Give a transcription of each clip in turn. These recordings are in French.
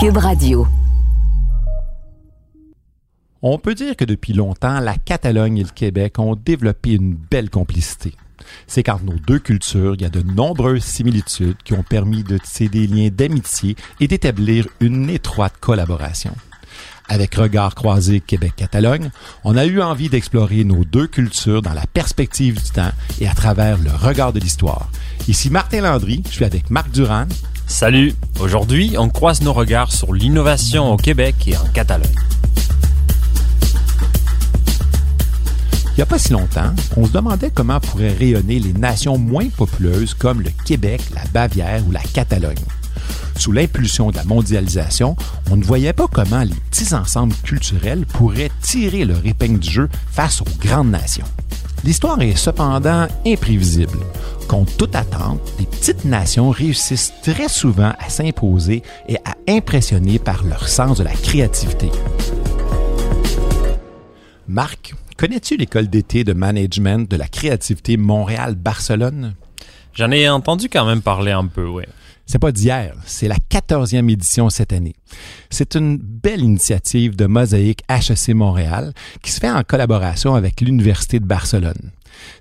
Cube Radio. On peut dire que depuis longtemps, la Catalogne et le Québec ont développé une belle complicité. C'est qu'entre nos deux cultures, il y a de nombreuses similitudes qui ont permis de tisser des liens d'amitié et d'établir une étroite collaboration. Avec Regard croisé Québec-Catalogne, on a eu envie d'explorer nos deux cultures dans la perspective du temps et à travers le regard de l'histoire. Ici Martin Landry, je suis avec Marc Durand. Salut! Aujourd'hui, on croise nos regards sur l'innovation au Québec et en Catalogne. Il n'y a pas si longtemps, on se demandait comment pourraient rayonner les nations moins populeuses comme le Québec, la Bavière ou la Catalogne. Sous l'impulsion de la mondialisation, on ne voyait pas comment les petits ensembles culturels pourraient tirer leur épingle du jeu face aux grandes nations. L'histoire est cependant imprévisible. Contre toute attente, les petites nations réussissent très souvent à s'imposer et à impressionner par leur sens de la créativité. Marc, connais-tu l'école d'été de management de la créativité Montréal-Barcelone? J'en ai entendu quand même parler un peu, oui. C'est pas d'hier, c'est la 14e édition cette année. C'est une belle initiative de Mosaïque HEC Montréal qui se fait en collaboration avec l'Université de Barcelone.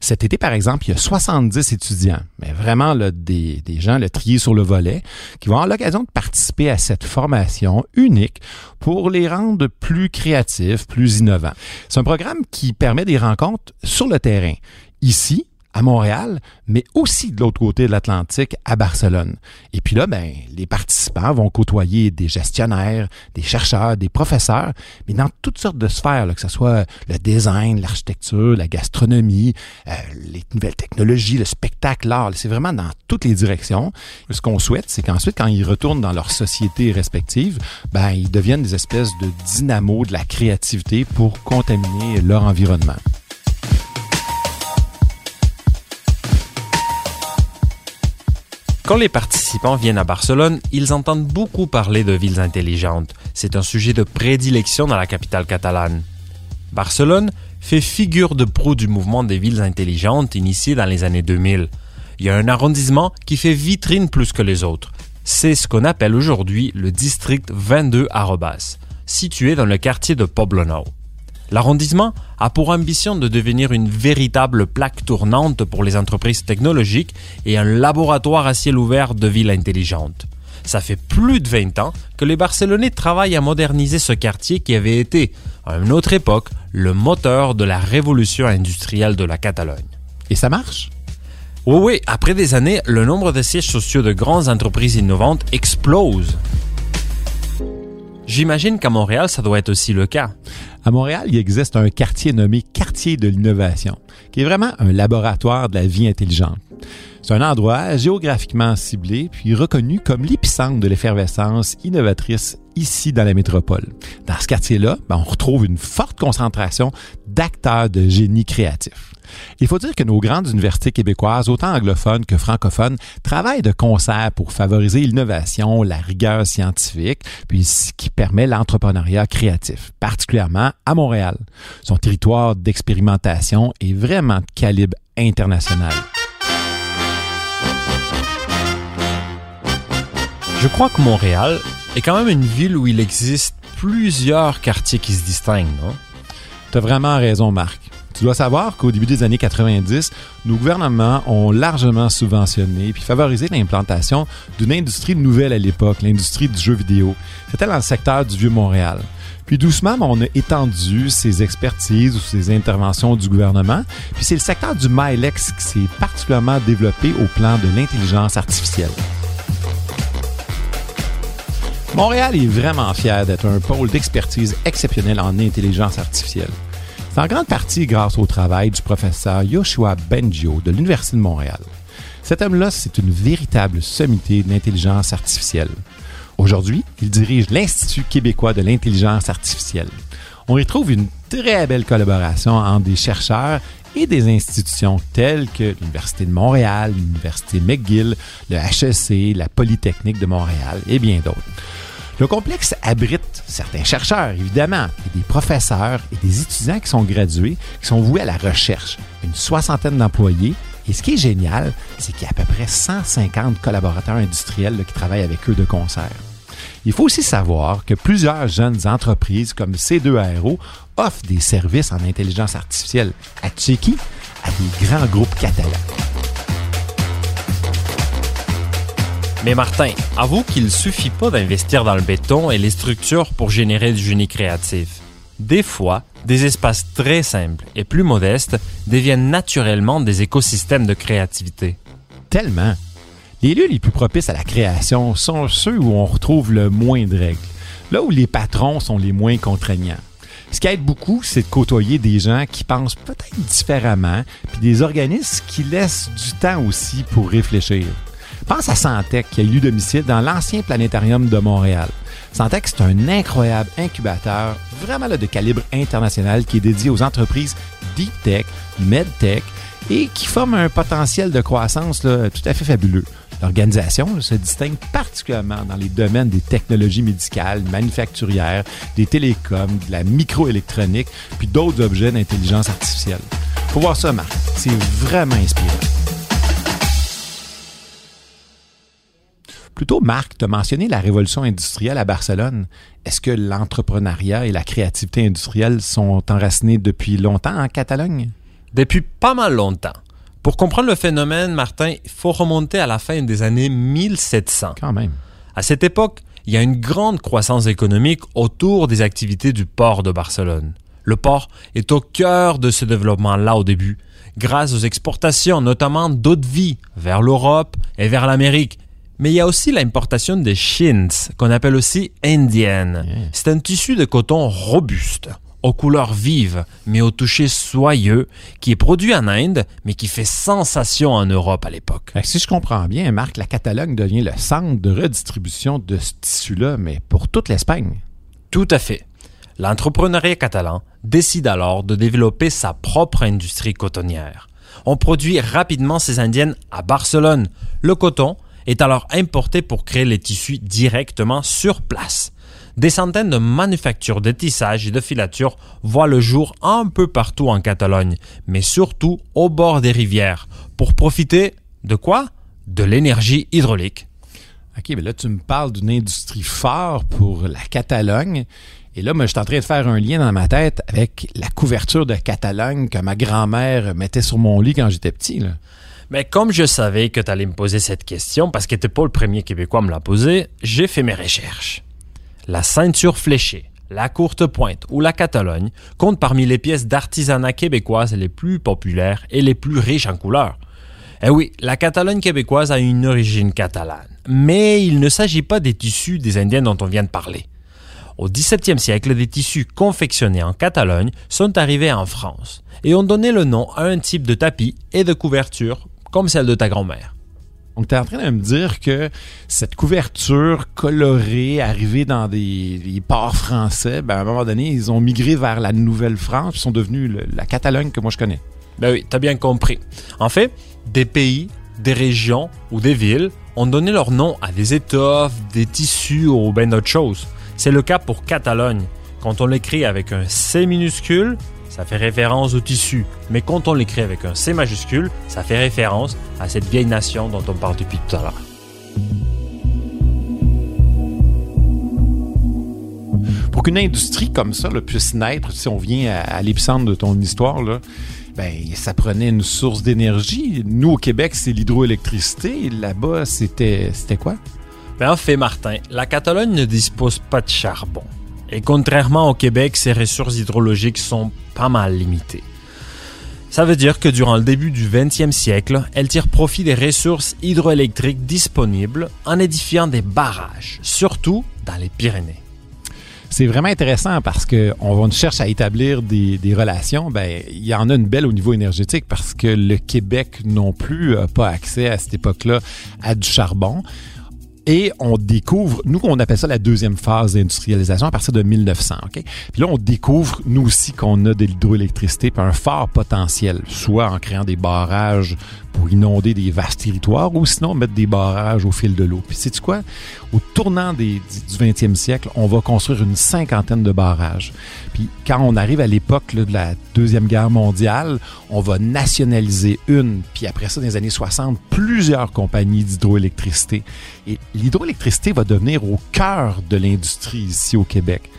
Cet été, par exemple, il y a 70 étudiants, mais vraiment là, des, gens le trier sur le volet, qui vont avoir l'occasion de participer à cette formation unique pour les rendre plus créatifs, plus innovants. C'est un programme qui permet des rencontres sur le terrain, ici à Montréal, mais aussi de l'autre côté de l'Atlantique, à Barcelone. Et puis là, ben, les participants vont côtoyer des gestionnaires, des chercheurs, des professeurs, mais dans toutes sortes de sphères, là, que ce soit le design, l'architecture, la gastronomie, euh, les nouvelles technologies, le spectacle, l'art. C'est vraiment dans toutes les directions. Ce qu'on souhaite, c'est qu'ensuite, quand ils retournent dans leurs sociétés respectives, ben, ils deviennent des espèces de dynamos de la créativité pour contaminer leur environnement. Quand les participants viennent à Barcelone, ils entendent beaucoup parler de villes intelligentes. C'est un sujet de prédilection dans la capitale catalane. Barcelone fait figure de proue du mouvement des villes intelligentes initié dans les années 2000. Il y a un arrondissement qui fait vitrine plus que les autres. C'est ce qu'on appelle aujourd'hui le district 22 Arrobas, situé dans le quartier de Poblenou. L'arrondissement a pour ambition de devenir une véritable plaque tournante pour les entreprises technologiques et un laboratoire à ciel ouvert de villes intelligentes. Ça fait plus de 20 ans que les Barcelonais travaillent à moderniser ce quartier qui avait été, à une autre époque, le moteur de la révolution industrielle de la Catalogne. Et ça marche? Oui, oui, après des années, le nombre de sièges sociaux de grandes entreprises innovantes explose. J'imagine qu'à Montréal, ça doit être aussi le cas. À Montréal, il existe un quartier nommé Quartier de l'innovation, qui est vraiment un laboratoire de la vie intelligente. C'est un endroit géographiquement ciblé puis reconnu comme l'épicentre de l'effervescence innovatrice ici dans la métropole. Dans ce quartier-là, ben, on retrouve une forte concentration d'acteurs de génie créatif. Il faut dire que nos grandes universités québécoises, autant anglophones que francophones, travaillent de concert pour favoriser l'innovation, la rigueur scientifique, puis ce qui permet l'entrepreneuriat créatif, particulièrement à Montréal. Son territoire d'expérimentation est vraiment de calibre international. Je crois que Montréal est quand même une ville où il existe plusieurs quartiers qui se distinguent, non? Tu as vraiment raison, Marc. Tu dois savoir qu'au début des années 90, nos gouvernements ont largement subventionné puis favorisé l'implantation d'une industrie nouvelle à l'époque, l'industrie du jeu vidéo. C'était dans le secteur du Vieux-Montréal. Puis doucement, on a étendu ces expertises ou ces interventions du gouvernement. Puis c'est le secteur du MyLex qui s'est particulièrement développé au plan de l'intelligence artificielle. Montréal est vraiment fier d'être un pôle d'expertise exceptionnel en intelligence artificielle. C'est en grande partie grâce au travail du professeur Yoshua Bengio de l'Université de Montréal. Cet homme-là, c'est une véritable sommité de l'intelligence artificielle. Aujourd'hui, il dirige l'Institut québécois de l'intelligence artificielle. On y trouve une très belle collaboration entre des chercheurs et des institutions telles que l'Université de Montréal, l'Université McGill, le HEC, la Polytechnique de Montréal et bien d'autres. Le complexe abrite certains chercheurs, évidemment, et des professeurs et des étudiants qui sont gradués, qui sont voués à la recherche, une soixantaine d'employés. Et ce qui est génial, c'est qu'il y a à peu près 150 collaborateurs industriels qui travaillent avec eux de concert. Il faut aussi savoir que plusieurs jeunes entreprises comme C2 Aero offrent des services en intelligence artificielle à Tchéquie, à des grands groupes catalans. Mais Martin, avoue qu'il suffit pas d'investir dans le béton et les structures pour générer du génie créatif. Des fois, des espaces très simples et plus modestes deviennent naturellement des écosystèmes de créativité. Tellement. Les lieux les plus propices à la création sont ceux où on retrouve le moins de règles, là où les patrons sont les moins contraignants. Ce qui aide beaucoup, c'est de côtoyer des gens qui pensent peut-être différemment, puis des organismes qui laissent du temps aussi pour réfléchir. Pense à Santec qui a eu domicile dans l'ancien planétarium de Montréal. Santec, c'est un incroyable incubateur, vraiment de calibre international, qui est dédié aux entreprises deep tech, medtech et qui forme un potentiel de croissance tout à fait fabuleux. L'organisation se distingue particulièrement dans les domaines des technologies médicales, manufacturières, des télécoms, de la microélectronique, puis d'autres objets d'intelligence artificielle. Faut voir ça, Marc. C'est vraiment inspirant. Plutôt, Marc, tu as mentionné la révolution industrielle à Barcelone. Est-ce que l'entrepreneuriat et la créativité industrielle sont enracinés depuis longtemps en Catalogne? Depuis pas mal longtemps. Pour comprendre le phénomène, Martin, il faut remonter à la fin des années 1700. Quand même. À cette époque, il y a une grande croissance économique autour des activités du port de Barcelone. Le port est au cœur de ce développement-là au début, grâce aux exportations notamment d'eau de vie vers l'Europe et vers l'Amérique, mais il y a aussi l'importation des chintz, qu'on appelle aussi indienne. C'est un tissu de coton robuste, aux couleurs vives, mais au toucher soyeux, qui est produit en Inde, mais qui fait sensation en Europe à l'époque. Si je comprends bien, Marc, la Catalogne devient le centre de redistribution de ce tissu-là, mais pour toute l'Espagne. Tout à fait. L'entrepreneuriat catalan décide alors de développer sa propre industrie cotonnière. On produit rapidement ces indiennes à Barcelone. Le coton, est alors importé pour créer les tissus directement sur place. Des centaines de manufactures de tissage et de filature voient le jour un peu partout en Catalogne, mais surtout au bord des rivières, pour profiter de quoi? De l'énergie hydraulique. OK, mais là, tu me parles d'une industrie forte pour la Catalogne. Et là, moi, je suis en train de faire un lien dans ma tête avec la couverture de Catalogne que ma grand-mère mettait sur mon lit quand j'étais petit. Mais comme je savais que tu allais me poser cette question, parce que tu pas le premier Québécois à me la poser, j'ai fait mes recherches. La ceinture fléchée, la courte pointe ou la Catalogne comptent parmi les pièces d'artisanat québécoises les plus populaires et les plus riches en couleurs. Eh oui, la Catalogne québécoise a une origine catalane, mais il ne s'agit pas des tissus des Indiens dont on vient de parler. Au XVIIe siècle, des tissus confectionnés en Catalogne sont arrivés en France et ont donné le nom à un type de tapis et de couverture comme celle de ta grand-mère. Donc, tu es en train de me dire que cette couverture colorée arrivée dans des, ports français, ben, à un moment donné, ils ont migré vers la Nouvelle-France, ils sont devenus la Catalogne que moi je connais. Ben oui, t'as bien compris. En fait, des pays, des régions ou des villes ont donné leur nom à des étoffes, des tissus ou bien d'autres choses. C'est le cas pour Catalogne. Quand on l'écrit avec un C minuscule, ça fait référence au tissu. Mais quand on l'écrit avec un C majuscule, ça fait référence à cette vieille nation dont on parle depuis tout à l'heure. Pour qu'une industrie comme ça puisse naître, si on vient à, l'épicentre de ton histoire, là, ben, ça prenait une source d'énergie. Nous, au Québec, c'est l'hydroélectricité. Là-bas, c'était, c'était quoi? Ben, en fait, Martin, la Catalogne ne dispose pas de charbon. Et contrairement au Québec, ses ressources hydrologiques sont pas mal limitées. Ça veut dire que durant le début du 20e siècle, elle tire profit des ressources hydroélectriques disponibles en édifiant des barrages, surtout dans les Pyrénées. C'est vraiment intéressant parce qu'on cherche à établir des, relations. Ben, il y en a une belle au niveau énergétique parce que le Québec non plus n'a pas accès à cette époque-là à du charbon. Et on découvre, nous, on appelle ça la deuxième phase d'industrialisation à partir de 1900. OK? Puis là, on découvre, nous aussi, qu'on a de l'hydroélectricité puis un fort potentiel, soit en créant des barrages pour inonder des vastes territoires ou sinon mettre des barrages au fil de l'eau. Puis sais-tu quoi? Au tournant du 20e siècle, on va construire une cinquantaine de barrages. Puis quand on arrive à l'époque de la Deuxième Guerre mondiale, on va nationaliser une. Puis après ça, dans les années 60, plusieurs compagnies d'hydroélectricité. Et l'hydroélectricité va devenir au cœur de l'industrie ici au Québec.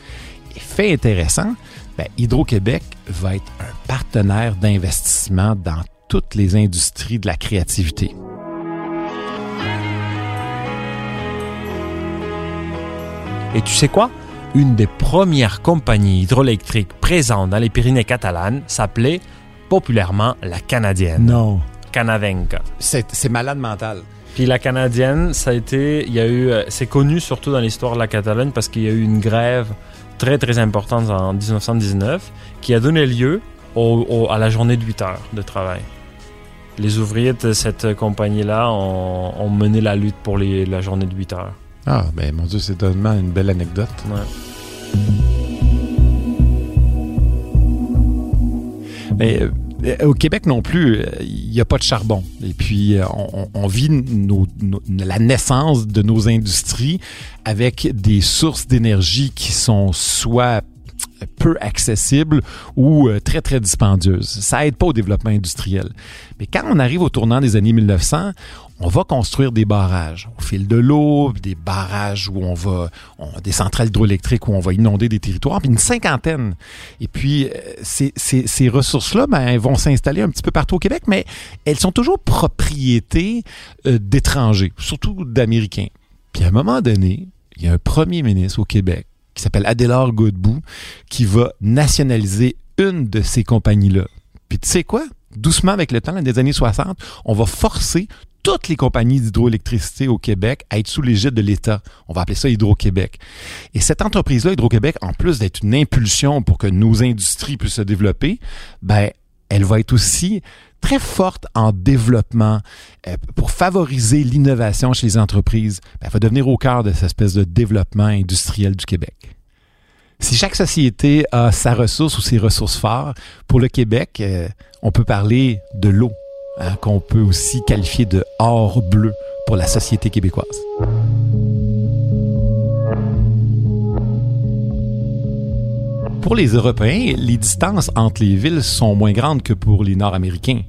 Et fait intéressant, ben, Hydro-Québec va être un partenaire d'investissement dans toutes les industries de la créativité. Et tu sais quoi? Une des premières compagnies hydroélectriques présentes dans les Pyrénées catalanes s'appelait populairement la Canadienne. Non. Canadenca. C'est malade mental. Puis la Canadienne, ça a été, il y a eu, euh, c'est connu surtout dans l'histoire de la Catalogne parce qu'il y a eu une grève très très importante en 1919 qui a donné lieu à la journée de 8 heures de travail. Les ouvriers de cette compagnie-là ont, mené la lutte pour la journée de 8 heures. Ah, ben mon Dieu, c'est tellement une belle anecdote. Mais euh, au Québec non plus, il n'y a pas de charbon. Et puis, euh, on, vit la naissance de nos industries avec des sources d'énergie qui sont soit peu accessibles ou euh, très, très dispendieuses. Ça aide pas au développement industriel. Mais quand on arrive au tournant des années 1900, on va construire des barrages au fil de l'eau, des barrages où on va, des centrales hydroélectriques où on va inonder des territoires, puis une cinquantaine. Et puis, euh, ces, ces, ces ressources-là, ben, vont s'installer un petit peu partout au Québec, mais elles sont toujours propriétés euh, d'étrangers, surtout d'Américains. Puis à un moment donné, il y a un premier ministre au Québec qui s'appelle Adélard Godbout qui va nationaliser une de ces compagnies-là. Puis tu sais quoi? Doucement avec le temps, dans les années 60, on va forcer toutes les compagnies d'hydroélectricité au Québec à être sous l'égide de l'État. On va appeler ça Hydro-Québec. Et cette entreprise-là, Hydro-Québec, en plus d'être une impulsion pour que nos industries puissent se développer, ben, elle va être aussi très forte en développement euh, pour favoriser l'innovation chez les entreprises. Ben, elle va devenir au cœur de cette espèce de développement industriel du Québec. Si chaque société a sa ressource ou ses ressources phares, pour le Québec, euh, on peut parler de l'eau. Hein, qu'on peut aussi qualifier de or bleu pour la société québécoise. Pour les Européens, les distances entre les villes sont moins grandes que pour les Nord-Américains.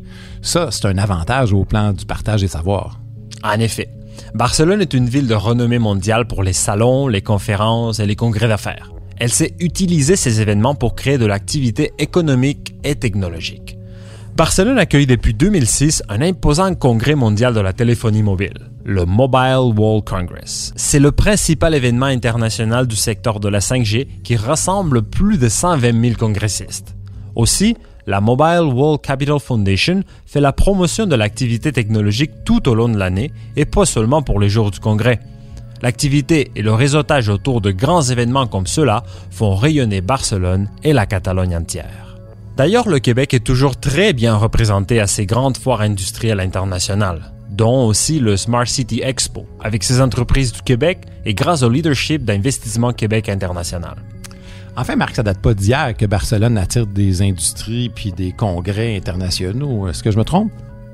Ça, c'est un avantage au plan du partage des savoirs. En effet, Barcelone est une ville de renommée mondiale pour les salons, les conférences et les congrès d'affaires. Elle sait utiliser ces événements pour créer de l'activité économique et technologique. Barcelone accueille depuis 2006 un imposant congrès mondial de la téléphonie mobile, le Mobile World Congress. C'est le principal événement international du secteur de la 5G qui rassemble plus de 120 000 congressistes. Aussi, la Mobile World Capital Foundation fait la promotion de l'activité technologique tout au long de l'année et pas seulement pour les jours du congrès. L'activité et le réseautage autour de grands événements comme ceux-là font rayonner Barcelone et la Catalogne entière. D'ailleurs, le Québec est toujours très bien représenté à ces grandes foires industrielles internationales, dont aussi le Smart City Expo, avec ses entreprises du Québec et grâce au leadership d'Investissement Québec International. Enfin, Marc, ça date pas d'hier que Barcelone attire des industries puis des congrès internationaux. Est-ce que je me trompe?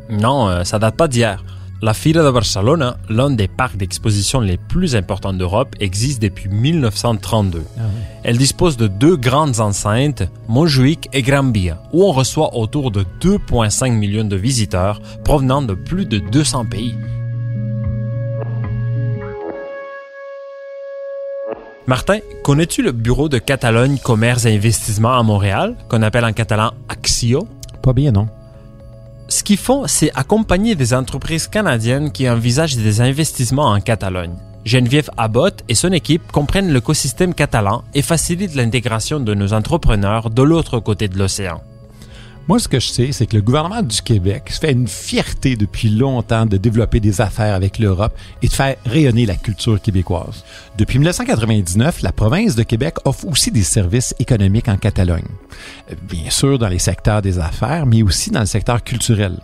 Non, euh, ça date pas d'hier. La Fira de Barcelone, l'un des parcs d'exposition les plus importants d'Europe, existe depuis 1932. Ah Elle dispose de deux grandes enceintes, Montjuïc et Gran Via, où on reçoit autour de 2,5 millions de visiteurs provenant de plus de 200 pays. Martin, connais-tu le bureau de Catalogne Commerce et Investissement à Montréal, qu'on appelle en catalan Axio? Pas bien, non ce qu'ils font, c'est accompagner des entreprises canadiennes qui envisagent des investissements en Catalogne. Geneviève Abbott et son équipe comprennent l'écosystème catalan et facilitent l'intégration de nos entrepreneurs de l'autre côté de l'océan. Moi, ce que je sais, c'est que le gouvernement du Québec se fait une fierté depuis longtemps de développer des affaires avec l'Europe et de faire rayonner la culture québécoise. Depuis 1999, la province de Québec offre aussi des services économiques en Catalogne. Bien sûr dans les secteurs des affaires, mais aussi dans le secteur culturel.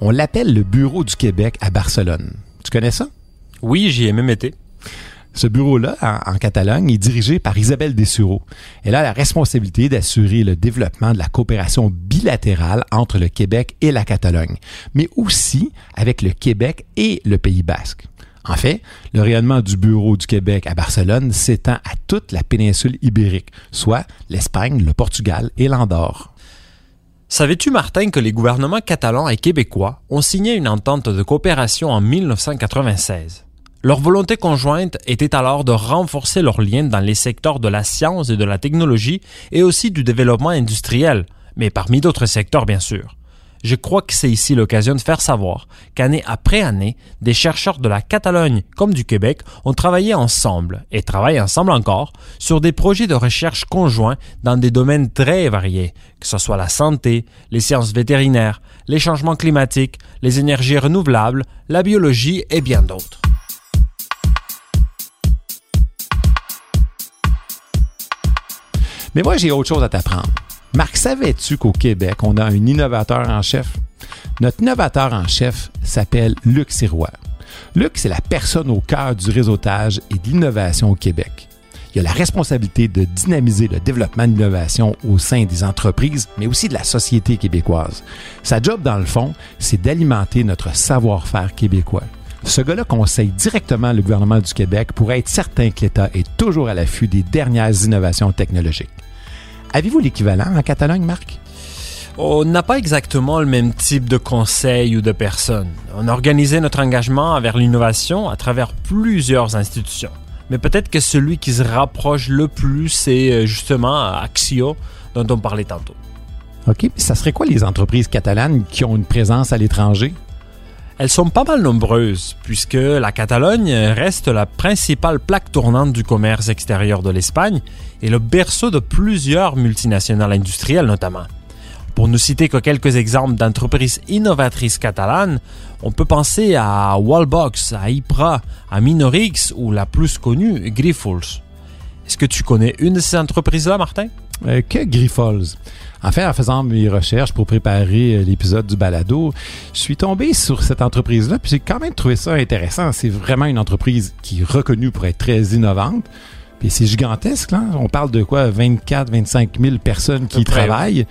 On l'appelle le Bureau du Québec à Barcelone. Tu connais ça? Oui, j'y ai même été. Ce bureau-là, en, Catalogne, est dirigé par Isabelle Dessureau. Elle a la responsabilité d'assurer le développement de la coopération bilatérale entre le Québec et la Catalogne, mais aussi avec le Québec et le Pays basque. En fait, le rayonnement du bureau du Québec à Barcelone s'étend à toute la péninsule ibérique, soit l'Espagne, le Portugal et l'Andorre. Savais-tu, Martin, que les gouvernements catalans et québécois ont signé une entente de coopération en 1996? Leur volonté conjointe était alors de renforcer leurs liens dans les secteurs de la science et de la technologie et aussi du développement industriel, mais parmi d'autres secteurs bien sûr. Je crois que c'est ici l'occasion de faire savoir qu'année après année, des chercheurs de la Catalogne comme du Québec ont travaillé ensemble et travaillent ensemble encore sur des projets de recherche conjoints dans des domaines très variés, que ce soit la santé, les sciences vétérinaires, les changements climatiques, les énergies renouvelables, la biologie et bien d'autres. Mais moi, j'ai autre chose à t'apprendre. Marc, savais-tu qu'au Québec, on a un innovateur en chef? Notre innovateur en chef s'appelle Luc Sirois. Luc, c'est la personne au cœur du réseautage et de l'innovation au Québec. Il a la responsabilité de dynamiser le développement de l'innovation au sein des entreprises, mais aussi de la société québécoise. Sa job, dans le fond, c'est d'alimenter notre savoir-faire québécois. Ce gars-là conseille directement le gouvernement du Québec pour être certain que l'État est toujours à l'affût des dernières innovations technologiques. Avez-vous l'équivalent en Catalogne, Marc? On n'a pas exactement le même type de conseil ou de personne. On a organisé notre engagement vers l'innovation à travers plusieurs institutions. Mais peut-être que celui qui se rapproche le plus, c'est euh, justement Axio, dont on parlait tantôt. OK. Ça serait quoi les entreprises catalanes qui ont une présence à l'étranger? Elles sont pas mal nombreuses, puisque la Catalogne reste la principale plaque tournante du commerce extérieur de l'Espagne et le berceau de plusieurs multinationales industrielles notamment. Pour ne citer que quelques exemples d'entreprises innovatrices catalanes, on peut penser à Wallbox, à Ypra, à Minorix ou la plus connue, Grifols. Est-ce que tu connais une de ces entreprises-là, Martin? Euh, que Grifols? En fait, en faisant mes recherches pour préparer euh, l'épisode du balado, je suis tombé sur cette entreprise-là, puis j'ai quand même trouvé ça intéressant. C'est vraiment une entreprise qui est reconnue pour être très innovante. Puis c'est gigantesque, là. On parle de quoi? 24, 25 000 personnes qui y travaillent.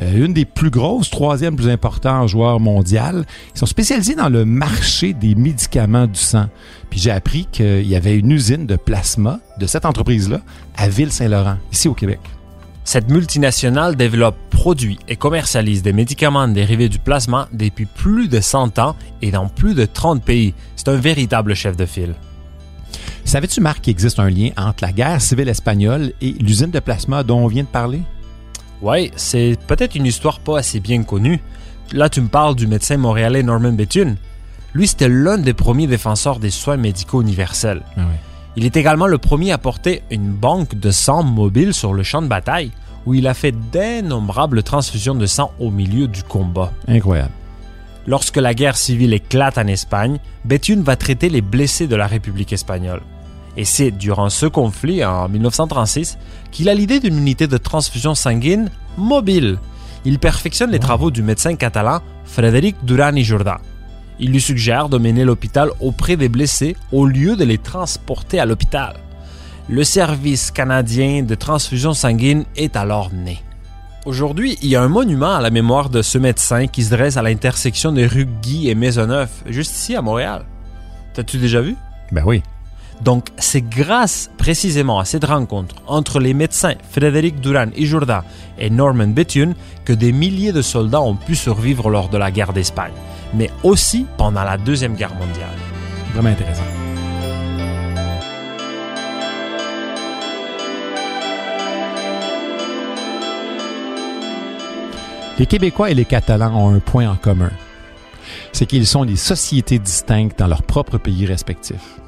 Euh, une des plus grosses, troisième plus important joueur mondial. Ils sont spécialisés dans le marché des médicaments du sang. Puis j'ai appris qu'il y avait une usine de plasma de cette entreprise-là à Ville-Saint-Laurent, ici au Québec. Cette multinationale développe, produit et commercialise des médicaments dérivés du plasma depuis plus de 100 ans et dans plus de 30 pays. C'est un véritable chef de file. Savais-tu, Marc, qu'il existe un lien entre la guerre civile espagnole et l'usine de plasma dont on vient de parler? Oui, c'est peut-être une histoire pas assez bien connue. Là, tu me parles du médecin montréalais Norman Bethune. Lui, c'était l'un des premiers défenseurs des soins médicaux universels. Ah oui. Il est également le premier à porter une banque de sang mobile sur le champ de bataille, où il a fait d'innombrables transfusions de sang au milieu du combat. Incroyable. Lorsque la guerre civile éclate en Espagne, Bethune va traiter les blessés de la République espagnole. Et c'est durant ce conflit, en 1936, qu'il a l'idée d'une unité de transfusion sanguine mobile. Il perfectionne les travaux du médecin catalan Frédéric Duran y Jourdan. Il lui suggère de mener l'hôpital auprès des blessés au lieu de les transporter à l'hôpital. Le service canadien de transfusion sanguine est alors né. Aujourd'hui, il y a un monument à la mémoire de ce médecin qui se dresse à l'intersection des rues Guy et Maisonneuve, juste ici à Montréal. T'as-tu déjà vu? Ben oui. Donc, c'est grâce précisément à cette rencontre entre les médecins Frédéric Duran y Jourdan et Norman Bethune que des milliers de soldats ont pu survivre lors de la guerre d'Espagne, mais aussi pendant la Deuxième Guerre mondiale. Vraiment intéressant. Les Québécois et les Catalans ont un point en commun. C'est qu'ils sont des sociétés distinctes dans leurs propres pays respectifs.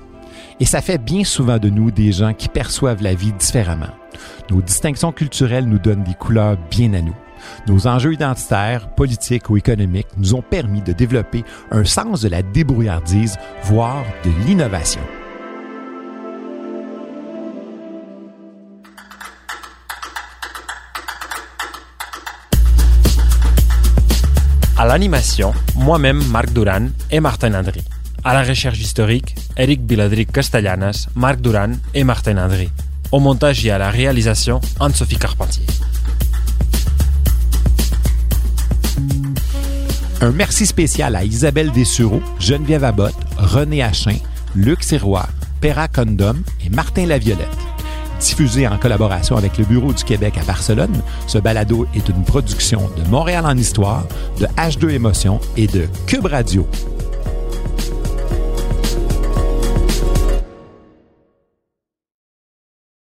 Et ça fait bien souvent de nous des gens qui perçoivent la vie différemment. Nos distinctions culturelles nous donnent des couleurs bien à nous. Nos enjeux identitaires, politiques ou économiques nous ont permis de développer un sens de la débrouillardise, voire de l'innovation. À l'animation, moi-même Marc Duran et Martin Andry. À la recherche historique, Eric Biladric Castellanas, Marc Duran et Martin Andry. Au montage et à la réalisation, Anne-Sophie Carpentier. Un merci spécial à Isabelle Dessureau, Geneviève Abbott, René Achin, Luc Sirois, Pera Condom et Martin Laviolette. Diffusé en collaboration avec le Bureau du Québec à Barcelone, ce balado est une production de Montréal en Histoire, de H2 Émotion et de Cube Radio.